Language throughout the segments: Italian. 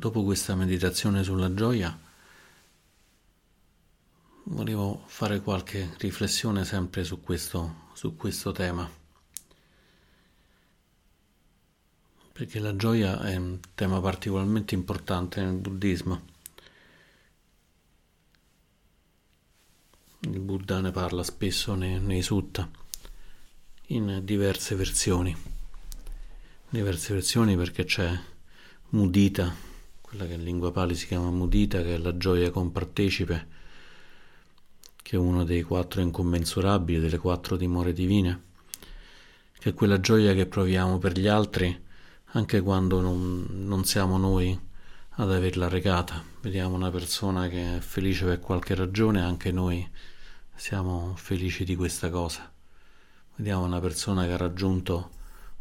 dopo questa meditazione sulla gioia, volevo fare qualche riflessione sempre su questo, su questo tema. Perché la gioia è un tema particolarmente importante nel buddismo. Il Buddha ne parla spesso nei, nei sutta, in diverse versioni. Diverse versioni perché c'è mudita, quella che in lingua pali si chiama mudita, che è la gioia compartecipe, che è uno dei quattro incommensurabili, delle quattro dimore divine, che è quella gioia che proviamo per gli altri anche quando non, non siamo noi ad averla regata. Vediamo una persona che è felice per qualche ragione, anche noi siamo felici di questa cosa. Vediamo una persona che ha raggiunto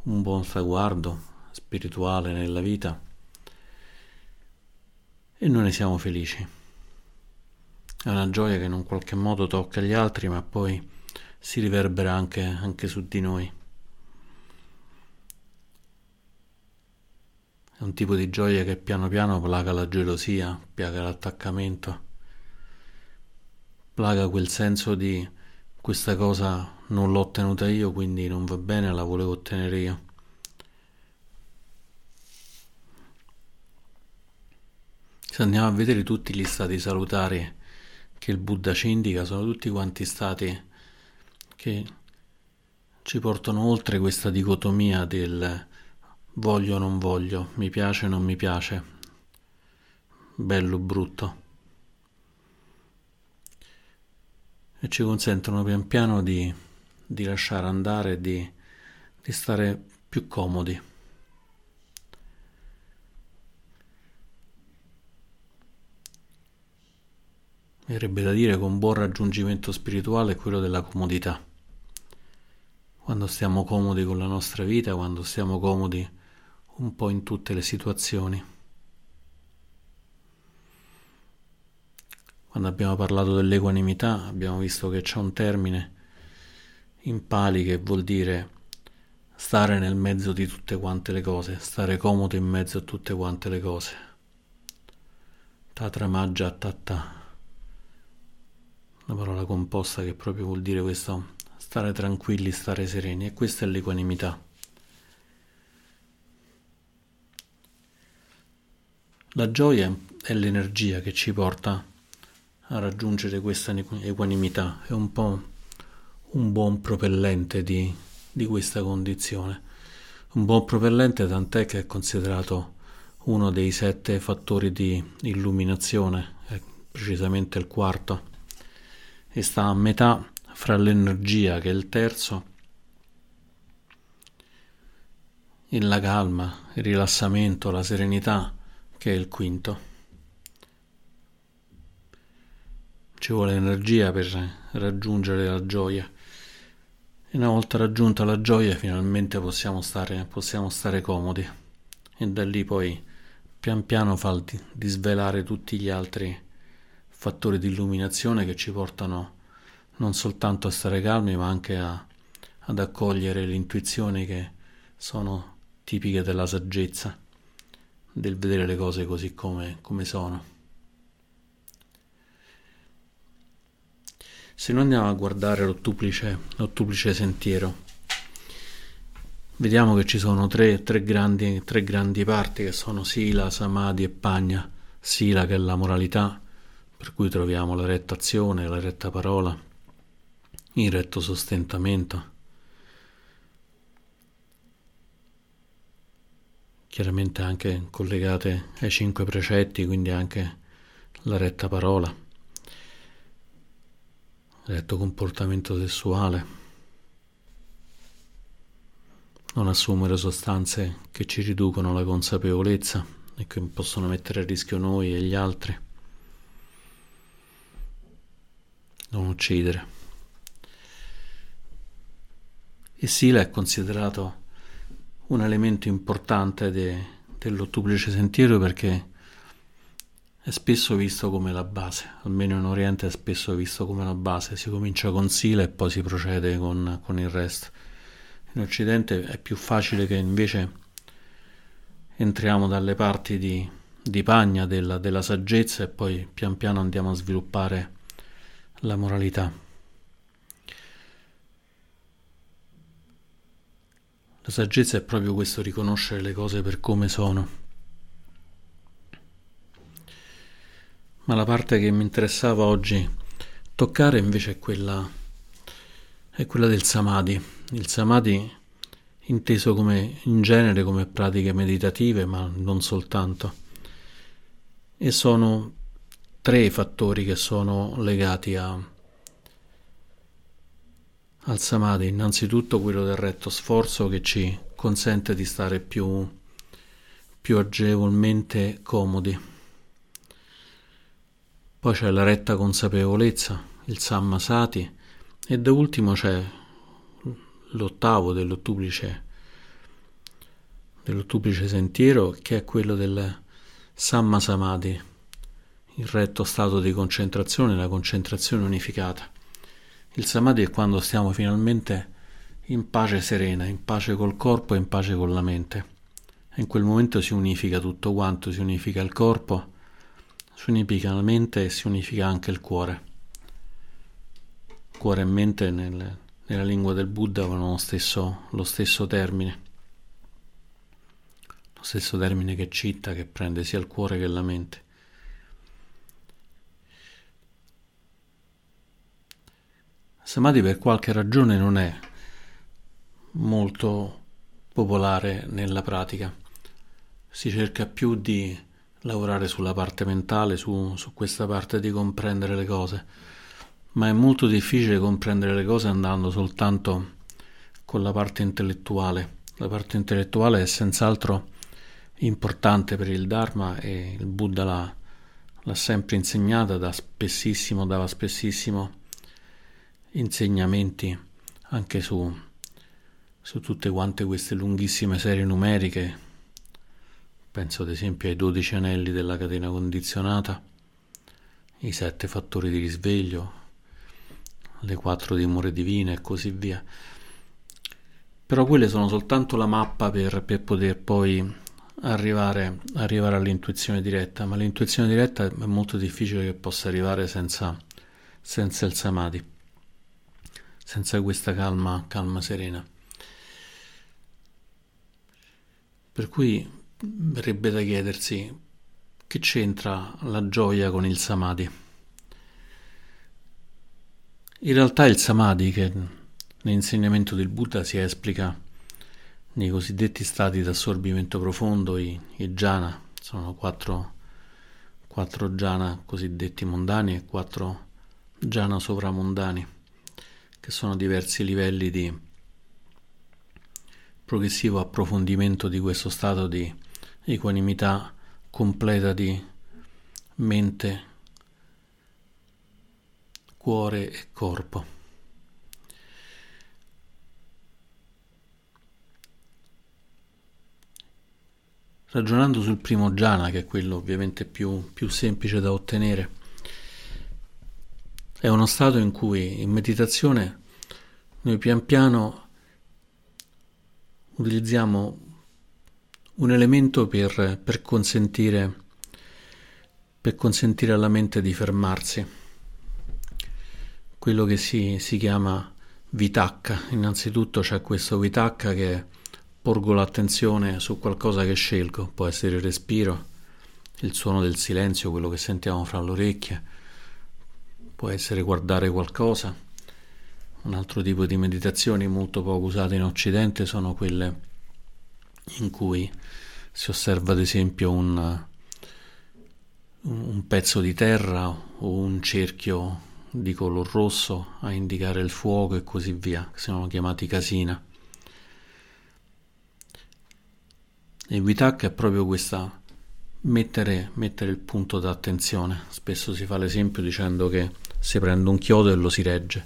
un buon traguardo spirituale nella vita e noi ne siamo felici. È una gioia che in un qualche modo tocca gli altri, ma poi si riverbera anche, anche su di noi. È un tipo di gioia che piano piano plaga la gelosia, piaga l'attaccamento, plaga quel senso di questa cosa non l'ho ottenuta io, quindi non va bene, la volevo ottenere io. Se andiamo a vedere tutti gli stati salutari che il Buddha ci indica, sono tutti quanti stati che ci portano oltre questa dicotomia del voglio o non voglio, mi piace o non mi piace, bello o brutto. E ci consentono pian piano di, di lasciare andare, di, di stare più comodi. Verrebbe da dire con buon raggiungimento spirituale è quello della comodità. Quando stiamo comodi con la nostra vita, quando stiamo comodi un po' in tutte le situazioni. Quando abbiamo parlato dell'equanimità abbiamo visto che c'è un termine in pali che vuol dire stare nel mezzo di tutte quante le cose, stare comodo in mezzo a tutte quante le cose. Tatra maggia tatta una parola composta che proprio vuol dire questo stare tranquilli, stare sereni e questa è l'equanimità. La gioia è l'energia che ci porta a raggiungere questa equanimità, è un po' un buon propellente di, di questa condizione. Un buon propellente tant'è che è considerato uno dei sette fattori di illuminazione, è precisamente il quarto e sta a metà fra l'energia che è il terzo e la calma, il rilassamento, la serenità che è il quinto. Ci vuole energia per raggiungere la gioia. E una volta raggiunta la gioia finalmente possiamo stare, possiamo stare comodi e da lì poi pian piano fa di, svelare tutti gli altri fattori di illuminazione che ci portano non soltanto a stare calmi ma anche a, ad accogliere le intuizioni che sono tipiche della saggezza, del vedere le cose così come, come sono. Se noi andiamo a guardare l'ottuplice, sentiero, vediamo che ci sono tre, tre, grandi, tre grandi parti che sono Sila, Samadhi e Pagna. Sila che è la moralità, per cui troviamo la retta azione, la retta parola, il retto sostentamento. Chiaramente anche collegate ai cinque precetti, quindi anche la retta parola, il retto comportamento sessuale, non assumere sostanze che ci riducono la consapevolezza e che possono mettere a rischio noi e gli altri. Non uccidere. Il Sila è considerato un elemento importante de, dell'ottuplice sentiero perché è spesso visto come la base, almeno in Oriente è spesso visto come la base, si comincia con Sila e poi si procede con, con il resto. In Occidente è più facile che invece entriamo dalle parti di, di pagna della, della saggezza e poi pian piano andiamo a sviluppare la moralità. La saggezza è proprio questo, riconoscere le cose per come sono. Ma la parte che mi interessava oggi toccare invece è quella, è quella del samadhi. Il samadhi inteso come in genere come pratiche meditative, ma non soltanto. E sono tre fattori che sono legati a, al samadhi. Innanzitutto quello del retto sforzo che ci consente di stare più, più agevolmente comodi. Poi c'è la retta consapevolezza, il sammasati, e da ultimo c'è l'ottavo dell'ottuplice, dell'ottuplice sentiero che è quello del Samma Samadhi, il retto stato di concentrazione, la concentrazione unificata. Il Samadhi è quando stiamo finalmente in pace serena, in pace col corpo e in pace con la mente. E in quel momento si unifica tutto quanto, si unifica il corpo, si unifica la mente e si unifica anche il cuore. Cuore e mente nel, nella lingua del Buddha avevano lo stesso, lo stesso termine, lo stesso termine che citta, che prende sia il cuore che la mente. Samadhi per qualche ragione non è molto popolare nella pratica. Si cerca più di lavorare sulla parte mentale, su, su questa parte di comprendere le cose ma è molto difficile comprendere le cose andando soltanto con la parte intellettuale. La parte intellettuale è senz'altro importante per il Dharma e il Buddha l'ha, l'ha sempre insegnata, da spessissimo, dava spessissimo insegnamenti anche su, su tutte quante queste lunghissime serie numeriche. Penso ad esempio ai dodici anelli della catena condizionata, i sette fattori di risveglio, le quattro dimore divine e così via. Però quelle sono soltanto la mappa per, per poter poi arrivare, arrivare, all'intuizione diretta, ma l'intuizione diretta è molto difficile che possa arrivare senza, senza il samadhi, senza questa calma, calma serena. Per cui verrebbe da chiedersi che c'entra la gioia con il samadhi. In realtà il samadhi, che nell'insegnamento del Buddha si esplica nei cosiddetti stati di assorbimento profondo, i, i jhana, sono quattro, quattro jhana cosiddetti mondani e quattro jhana sovramondani, che sono diversi livelli di progressivo approfondimento di questo stato di equanimità completa di mente, cuore e corpo. Ragionando sul primo jhana, che è quello ovviamente più, più semplice da ottenere, è uno stato in cui in meditazione noi pian piano utilizziamo un elemento per, per, consentire, per consentire alla mente di fermarsi quello che si, si chiama vitacca. Innanzitutto c'è questo vitacca che porgo l'attenzione su qualcosa che scelgo, può essere il respiro, il suono del silenzio, quello che sentiamo fra le orecchie, può essere guardare qualcosa. Un altro tipo di meditazioni molto poco usate in Occidente sono quelle in cui si osserva ad esempio un, un pezzo di terra o un cerchio di color rosso a indicare il fuoco e così via, che sono chiamati casina. E Vitacca è proprio questa mettere, mettere il punto d'attenzione. Spesso si fa l'esempio dicendo che si prende un chiodo e lo si regge,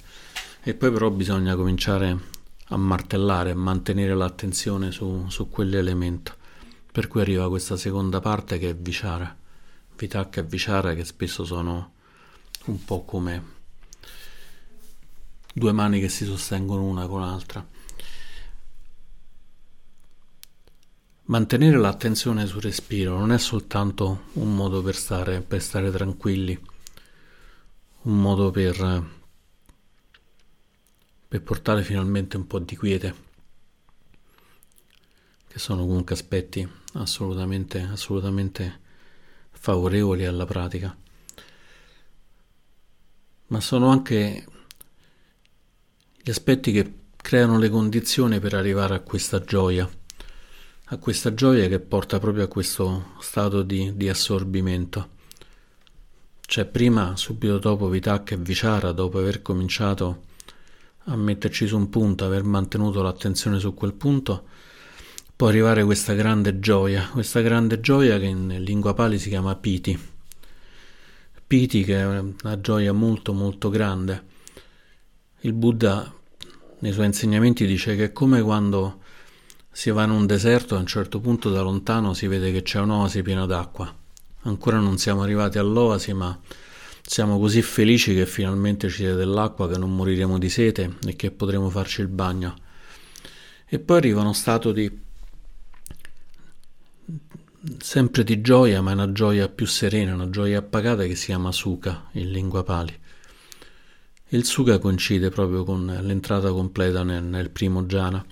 e poi però bisogna cominciare a martellare, a mantenere l'attenzione su, su quell'elemento. Per cui arriva questa seconda parte che è Vichara. Vitacca e Vichara che spesso sono un po' come due mani che si sostengono una con l'altra. mantenere l'attenzione sul respiro non è soltanto un modo per stare, per stare tranquilli, un modo per, per portare finalmente un po' di quiete, che sono comunque aspetti assolutamente, assolutamente favorevoli alla pratica, ma sono anche gli aspetti che creano le condizioni per arrivare a questa gioia, a questa gioia che porta proprio a questo stato di, di assorbimento. Cioè prima, subito dopo Vitaka e Vichara, dopo aver cominciato a metterci su un punto, aver mantenuto l'attenzione su quel punto, può arrivare questa grande gioia, questa grande gioia che in lingua pali si chiama piti. Piti che è una gioia molto molto grande. Il Buddha nei suoi insegnamenti dice che è come quando si va in un deserto e a un certo punto da lontano si vede che c'è un'oasi piena d'acqua. Ancora non siamo arrivati all'oasi, ma siamo così felici che finalmente ci sia dell'acqua che non moriremo di sete e che potremo farci il bagno. E poi arriva uno stato di sempre di gioia, ma è una gioia più serena, una gioia appagata che si chiama Sukha in lingua pali. Il Suga coincide proprio con l'entrata completa nel, nel primo jhana.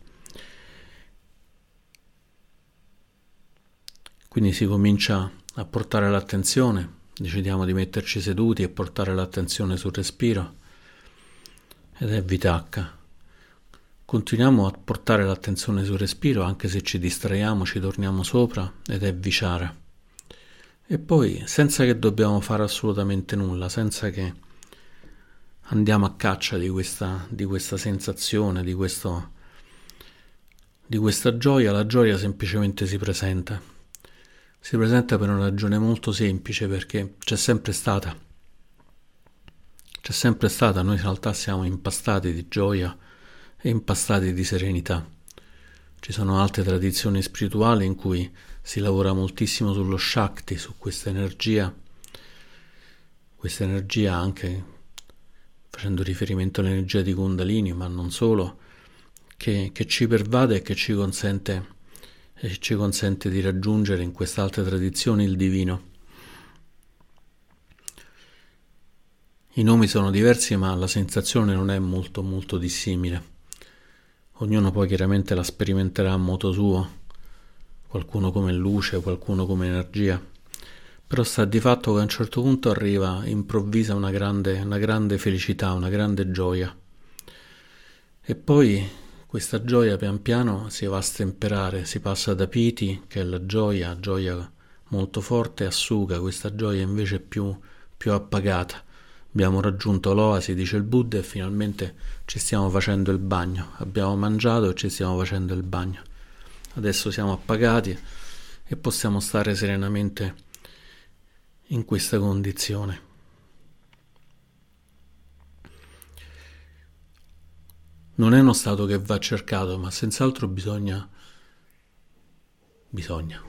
Quindi si comincia a portare l'attenzione, decidiamo di metterci seduti e portare l'attenzione sul respiro ed è vitacca. Continuiamo a portare l'attenzione sul respiro anche se ci distraiamo, ci torniamo sopra ed è vichara. E poi senza che dobbiamo fare assolutamente nulla, senza che andiamo a caccia di questa, di questa sensazione, di, questo, di questa gioia, la gioia semplicemente si presenta. Si presenta per una ragione molto semplice perché c'è sempre stata. C'è sempre stata, noi in realtà siamo impastati di gioia e impastati di serenità. Ci sono altre tradizioni spirituali in cui si lavora moltissimo sullo Shakti, su questa energia, questa energia anche facendo riferimento all'energia di Kundalini, ma non solo, che, che ci pervade e che ci consente, e ci consente di raggiungere in quest'altra tradizione il divino. I nomi sono diversi, ma la sensazione non è molto molto dissimile. Ognuno poi chiaramente la sperimenterà a modo suo, qualcuno come luce, qualcuno come energia. Però sta di fatto che a un certo punto arriva improvvisa una grande, una grande felicità, una grande gioia. E poi questa gioia pian piano si va a stemperare, si passa da piti, che è la gioia, gioia molto forte, a suga, questa gioia invece più, più appagata. Abbiamo raggiunto l'oasi, dice il Buddha, e finalmente ci stiamo facendo il bagno. Abbiamo mangiato e ci stiamo facendo il bagno. Adesso siamo appagati e possiamo stare serenamente in questa condizione. Non è uno stato che va cercato, ma senz'altro bisogna, bisogna,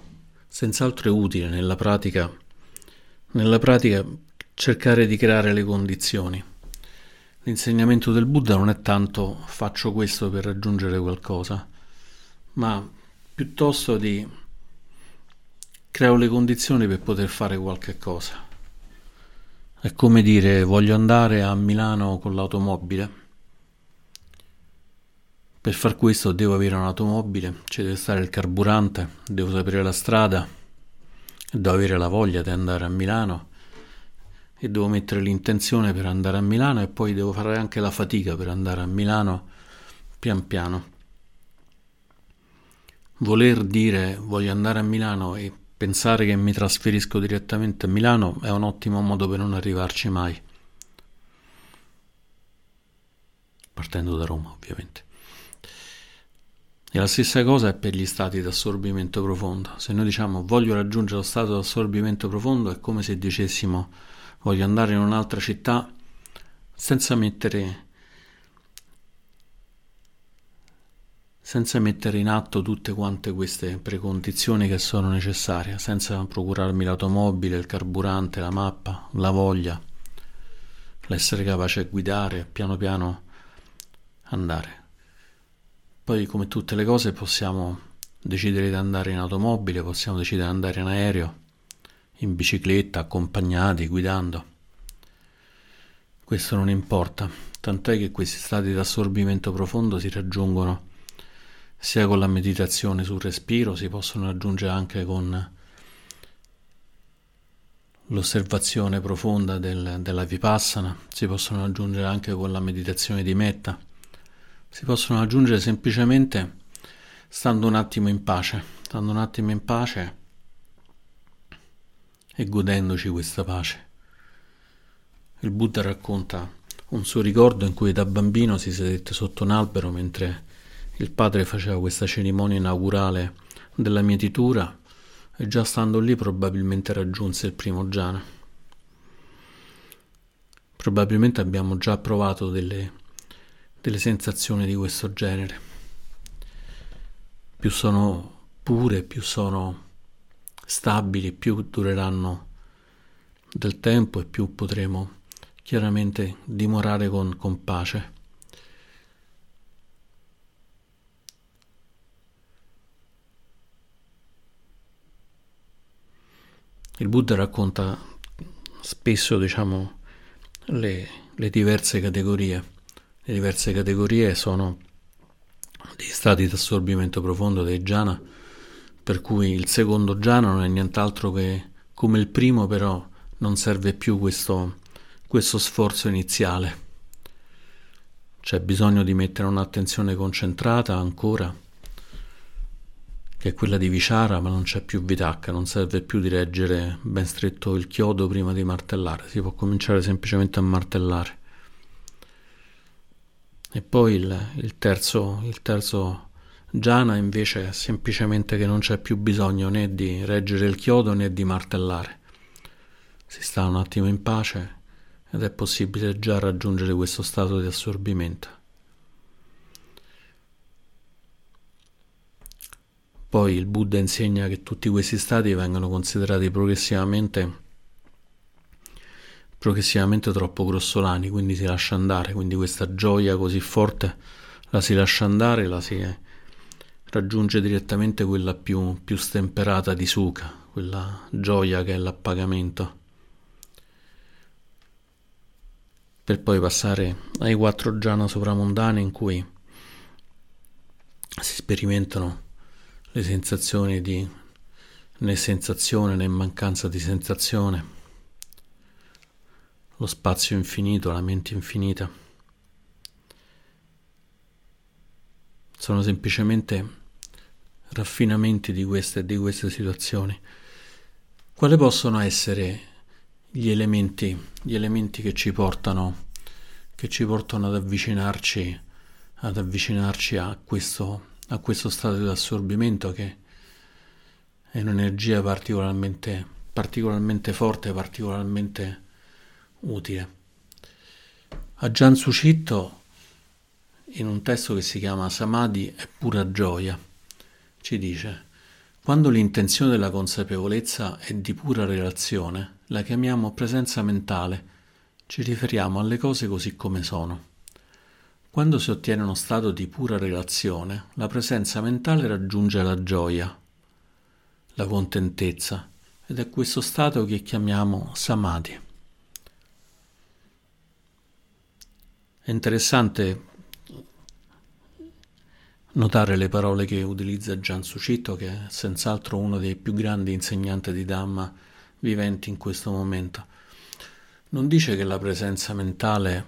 senz'altro è utile nella pratica, nella pratica cercare di creare le condizioni. L'insegnamento del Buddha non è tanto faccio questo per raggiungere qualcosa, ma piuttosto di creo le condizioni per poter fare qualche cosa. È come dire voglio andare a Milano con l'automobile. Per far questo devo avere un'automobile, ci deve stare il carburante, devo sapere la strada, devo avere la voglia di andare a Milano e devo mettere l'intenzione per andare a Milano e poi devo fare anche la fatica per andare a Milano pian piano. Voler dire voglio andare a Milano e Pensare che mi trasferisco direttamente a Milano è un ottimo modo per non arrivarci mai. Partendo da Roma, ovviamente. E la stessa cosa è per gli stati di assorbimento profondo. Se noi diciamo voglio raggiungere lo stato di assorbimento profondo, è come se dicessimo voglio andare in un'altra città senza mettere senza mettere in atto tutte quante queste precondizioni che sono necessarie, senza procurarmi l'automobile, il carburante, la mappa, la voglia, l'essere capace a guidare, piano piano andare. Poi come tutte le cose possiamo decidere di andare in automobile, possiamo decidere di andare in aereo, in bicicletta, accompagnati, guidando. Questo non importa, tant'è che questi stati di assorbimento profondo si raggiungono sia con la meditazione sul respiro, si possono raggiungere anche con l'osservazione profonda del, della vipassana, si possono raggiungere anche con la meditazione di metta, si possono raggiungere semplicemente stando un attimo in pace, stando un attimo in pace e godendoci questa pace. Il Buddha racconta un suo ricordo in cui da bambino si sedette sotto un albero mentre il padre faceva questa cerimonia inaugurale della mietitura e già stando lì probabilmente raggiunse il primo jhana. Probabilmente abbiamo già provato delle, delle sensazioni di questo genere più sono pure, più sono stabili, più dureranno del tempo e più potremo chiaramente dimorare con, con pace. Il Buddha racconta spesso, diciamo, le, le diverse categorie. Le diverse categorie sono di stati di assorbimento profondo dei jhana, per cui il secondo jhana non è nient'altro che come il primo, però non serve più questo, questo sforzo iniziale. C'è bisogno di mettere un'attenzione concentrata ancora, che è quella di Vichara, ma non c'è più Vitacca, non serve più di reggere ben stretto il chiodo prima di martellare, si può cominciare semplicemente a martellare. E poi il, il, terzo, il terzo Giana invece è semplicemente che non c'è più bisogno né di reggere il chiodo né di martellare. Si sta un attimo in pace ed è possibile già raggiungere questo stato di assorbimento. Poi il Buddha insegna che tutti questi stati vengono considerati progressivamente progressivamente troppo grossolani, quindi si lascia andare, quindi questa gioia così forte la si lascia andare, la si raggiunge direttamente quella più, più stemperata di Sukha, quella gioia che è l'appagamento, per poi passare ai quattro jhana sopramondani in cui si sperimentano le sensazioni di né sensazione né mancanza di sensazione lo spazio infinito, la mente infinita. Sono semplicemente raffinamenti di queste, di queste situazioni. Quali possono essere gli elementi, gli elementi che ci portano, che ci portano ad avvicinarci, ad avvicinarci a questo, a questo stato di assorbimento che è un'energia particolarmente, particolarmente forte, particolarmente utile. A Gian Sucitto, in un testo che si chiama Samadhi è pura gioia, ci dice quando l'intenzione della consapevolezza è di pura relazione, la chiamiamo presenza mentale, ci riferiamo alle cose così come sono. Quando si ottiene uno stato di pura relazione, la presenza mentale raggiunge la gioia, la contentezza, ed è questo stato che chiamiamo samadhi. È interessante notare le parole che utilizza Gian Sucito, che è senz'altro uno dei più grandi insegnanti di Dhamma viventi in questo momento. Non dice che la presenza mentale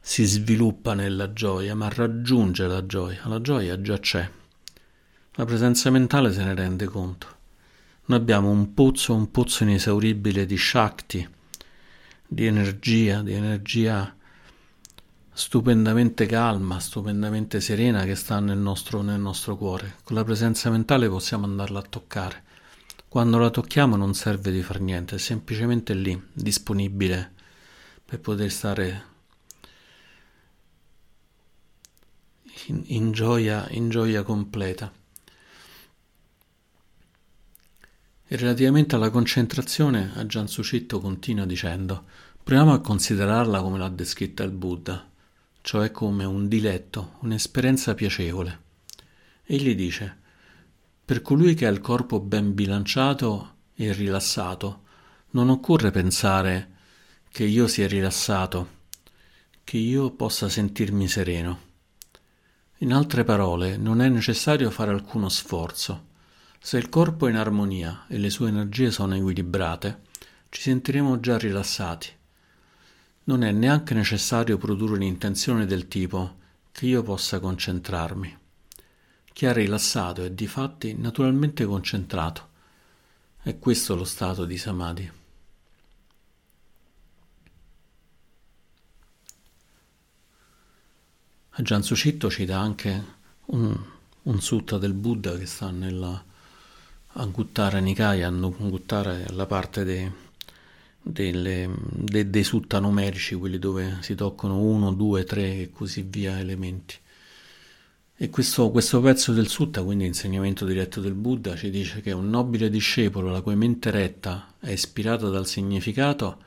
si sviluppa nella gioia, ma raggiunge la gioia. La gioia già c'è. La presenza mentale se ne rende conto. Noi abbiamo un pozzo, un pozzo inesauribile di Shakti, di energia, di energia stupendamente calma, stupendamente serena che sta nel nostro, nel nostro cuore. Con la presenza mentale possiamo andarla a toccare. Quando la tocchiamo non serve di far niente, è semplicemente lì, disponibile per poter stare in, in, gioia, in gioia completa. E relativamente alla concentrazione, a Gian Sucitto continua dicendo: Proviamo a considerarla come l'ha descritta il Buddha cioè come un diletto, un'esperienza piacevole. Egli dice, Per colui che ha il corpo ben bilanciato e rilassato, non occorre pensare che io sia rilassato, che io possa sentirmi sereno. In altre parole, non è necessario fare alcuno sforzo. Se il corpo è in armonia e le sue energie sono equilibrate, ci sentiremo già rilassati. Non è neanche necessario produrre un'intenzione del tipo che io possa concentrarmi. Chi è rilassato è di fatti naturalmente concentrato. È questo lo stato di samadhi. Ajahn Sucitto cita anche un, un sutta del Buddha che sta nella Anguttara Nikaya, Anguttara è la parte dei, delle, de, dei sutta numerici, quelli dove si toccano uno, due, tre e così via elementi. E questo, questo pezzo del sutta, quindi insegnamento diretto del Buddha, ci dice che un nobile discepolo la cui mente retta è ispirata dal significato,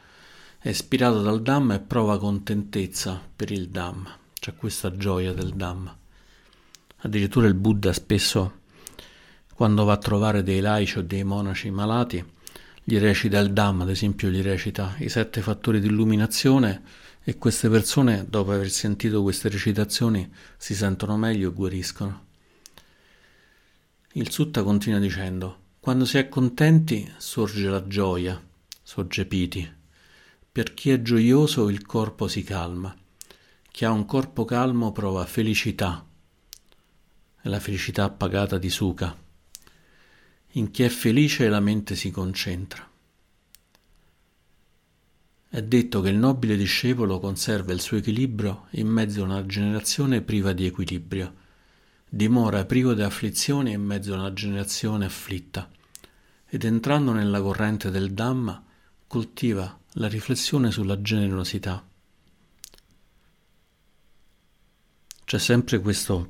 è ispirato dal Dhamma e prova contentezza per il Dhamma c'è questa gioia del Dhamma. Addirittura il Buddha spesso, quando va a trovare dei laici o dei monaci malati, gli recita il Dhamma, ad esempio gli recita i sette fattori di illuminazione e queste persone, dopo aver sentito queste recitazioni, si sentono meglio e guariscono. Il Sutta continua dicendo, quando si è contenti sorge la gioia, sorge piti. Per chi è gioioso il corpo si calma chi ha un corpo calmo prova felicità, è la felicità appagata di suca. In chi è felice la mente si concentra. È detto che il nobile discepolo conserva il suo equilibrio in mezzo a una generazione priva di equilibrio, dimora privo di afflizioni in mezzo a una generazione afflitta, ed entrando nella corrente del Dhamma coltiva la riflessione sulla generosità. C'è sempre questo,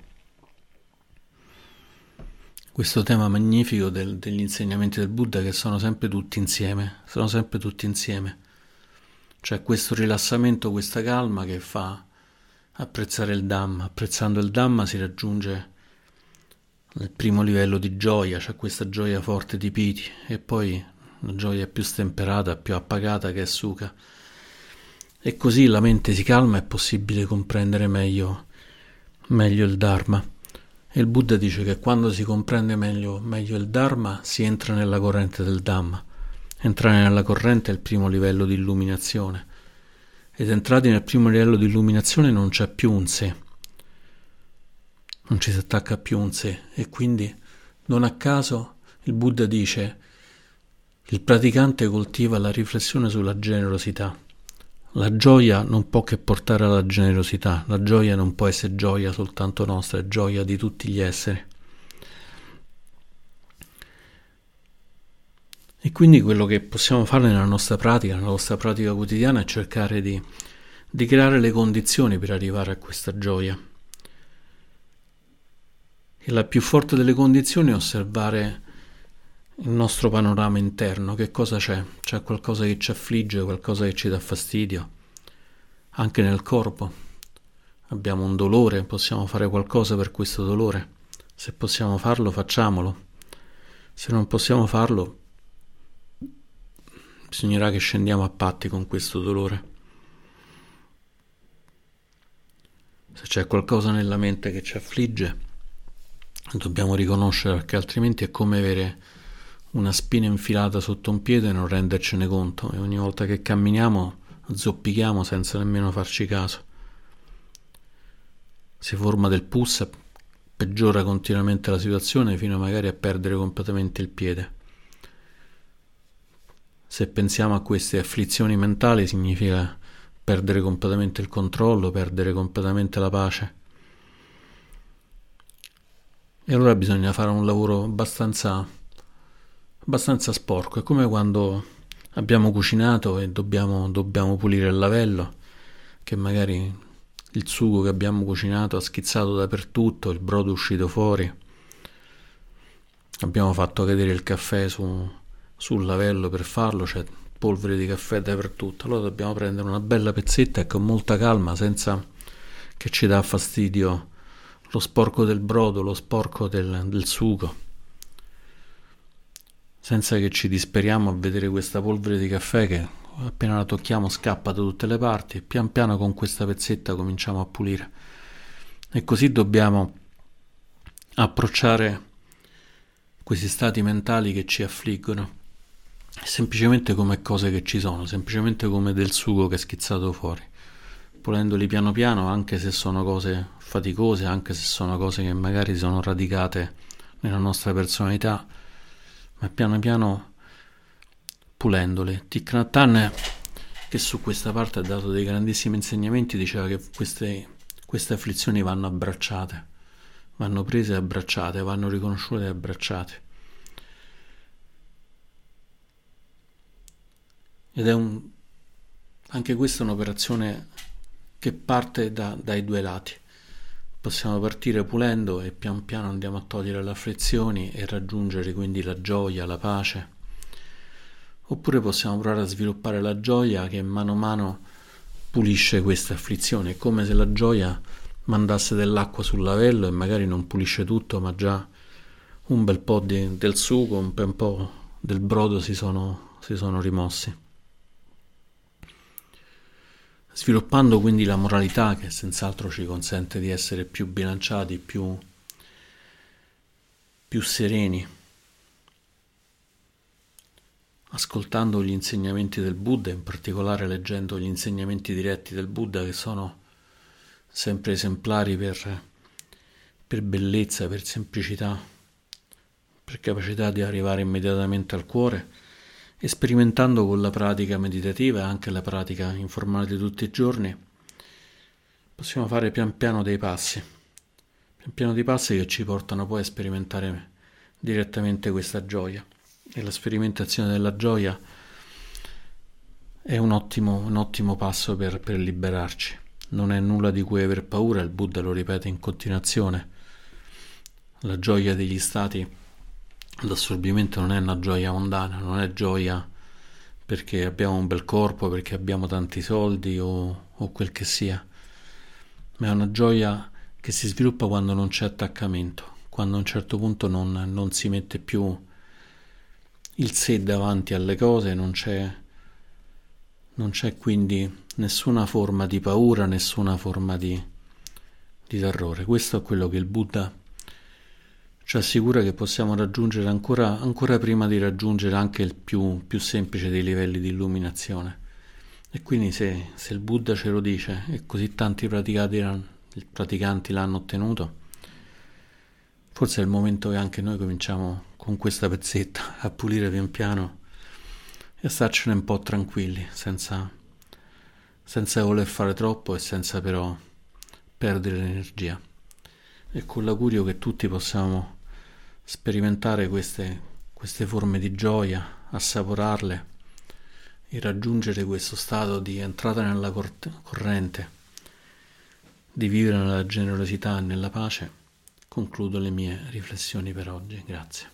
questo tema magnifico del, degli insegnamenti del Buddha che sono sempre tutti insieme, sono sempre tutti insieme. C'è questo rilassamento, questa calma che fa apprezzare il Dhamma. Apprezzando il Dhamma si raggiunge il primo livello di gioia, c'è questa gioia forte di piti e poi una gioia più stemperata, più appagata che è sukha. E così la mente si calma è possibile comprendere meglio meglio il Dharma. Il Buddha dice che quando si comprende meglio, meglio il Dharma si entra nella corrente del Dhamma. Entrare nella corrente è il primo livello di illuminazione. Ed entrati nel primo livello di illuminazione non c'è più un sé. Non ci si attacca più un sé. E quindi, non a caso, il Buddha dice il praticante coltiva la riflessione sulla generosità. La gioia non può che portare alla generosità, la gioia non può essere gioia soltanto nostra, è gioia di tutti gli esseri. E quindi quello che possiamo fare nella nostra pratica, nella nostra pratica quotidiana, è cercare di, di creare le condizioni per arrivare a questa gioia. E la più forte delle condizioni è osservare il nostro panorama interno, che cosa c'è? C'è qualcosa che ci affligge, qualcosa che ci dà fastidio, anche nel corpo. Abbiamo un dolore, possiamo fare qualcosa per questo dolore. Se possiamo farlo, facciamolo. Se non possiamo farlo, bisognerà che scendiamo a patti con questo dolore. Se c'è qualcosa nella mente che ci affligge, dobbiamo riconoscere perché altrimenti è come avere una spina infilata sotto un piede e non rendercene conto e ogni volta che camminiamo zoppichiamo senza nemmeno farci caso. Si forma del pus, peggiora continuamente la situazione fino magari a perdere completamente il piede. Se pensiamo a queste afflizioni mentali significa perdere completamente il controllo, perdere completamente la pace. E allora bisogna fare un lavoro abbastanza abbastanza sporco. È come quando abbiamo cucinato e dobbiamo, dobbiamo pulire il lavello, che magari il sugo che abbiamo cucinato ha schizzato dappertutto, il brodo è uscito fuori. Abbiamo fatto cadere il caffè su, sul lavello per farlo, c'è polvere di caffè dappertutto. Allora dobbiamo prendere una bella pezzetta e con molta calma, senza che ci dà fastidio lo sporco del brodo, lo sporco del, del sugo senza che ci disperiamo a vedere questa polvere di caffè che appena la tocchiamo scappa da tutte le parti e pian piano con questa pezzetta cominciamo a pulire. E così dobbiamo approcciare questi stati mentali che ci affliggono semplicemente come cose che ci sono, semplicemente come del sugo che è schizzato fuori, pulendoli piano piano anche se sono cose faticose, anche se sono cose che magari sono radicate nella nostra personalità, ma piano piano pulendoli. Thich Nhat che su questa parte ha dato dei grandissimi insegnamenti, diceva che queste, queste afflizioni vanno abbracciate, vanno prese e abbracciate, vanno riconosciute e abbracciate. Ed è un, anche questa è un'operazione che parte da, dai due lati. Possiamo partire pulendo e pian piano andiamo a togliere le afflizioni e raggiungere quindi la gioia, la pace. Oppure possiamo provare a sviluppare la gioia che mano a mano pulisce queste afflizioni, è come se la gioia mandasse dell'acqua sul lavello e magari non pulisce tutto, ma già un bel po' di, del sugo, un bel po' del brodo si sono, si sono rimossi sviluppando quindi la moralità che senz'altro ci consente di essere più bilanciati, più, più sereni, ascoltando gli insegnamenti del Buddha, in particolare leggendo gli insegnamenti diretti del Buddha che sono sempre esemplari per, per bellezza, per semplicità, per capacità di arrivare immediatamente al cuore e sperimentando con la pratica meditativa e anche la pratica informale di tutti i giorni, possiamo fare pian piano dei passi, pian piano dei passi che ci portano poi a sperimentare direttamente questa gioia. E la sperimentazione della gioia è un ottimo, un ottimo passo per, per liberarci. Non è nulla di cui aver paura, il Buddha lo ripete in continuazione. La gioia degli stati L'assorbimento non è una gioia mondana, non è gioia perché abbiamo un bel corpo, perché abbiamo tanti soldi o, o quel che sia, ma è una gioia che si sviluppa quando non c'è attaccamento, quando a un certo punto non, non si mette più il sé davanti alle cose, non c'è, non c'è quindi nessuna forma di paura, nessuna forma di, di terrore. Questo è quello che il Buddha ci assicura che possiamo raggiungere ancora, ancora prima di raggiungere anche il più, più, semplice dei livelli di illuminazione. E quindi se, se il Buddha ce lo dice e così tanti praticanti l'hanno ottenuto, forse è il momento che anche noi cominciamo con questa pezzetta a pulire pian piano e a starcene un po' tranquilli, senza, senza voler fare troppo e senza però perdere l'energia. E con l'augurio che tutti possiamo sperimentare queste, queste forme di gioia, assaporarle e raggiungere questo stato di entrata nella corrente, di vivere nella generosità e nella pace, concludo le mie riflessioni per oggi. Grazie.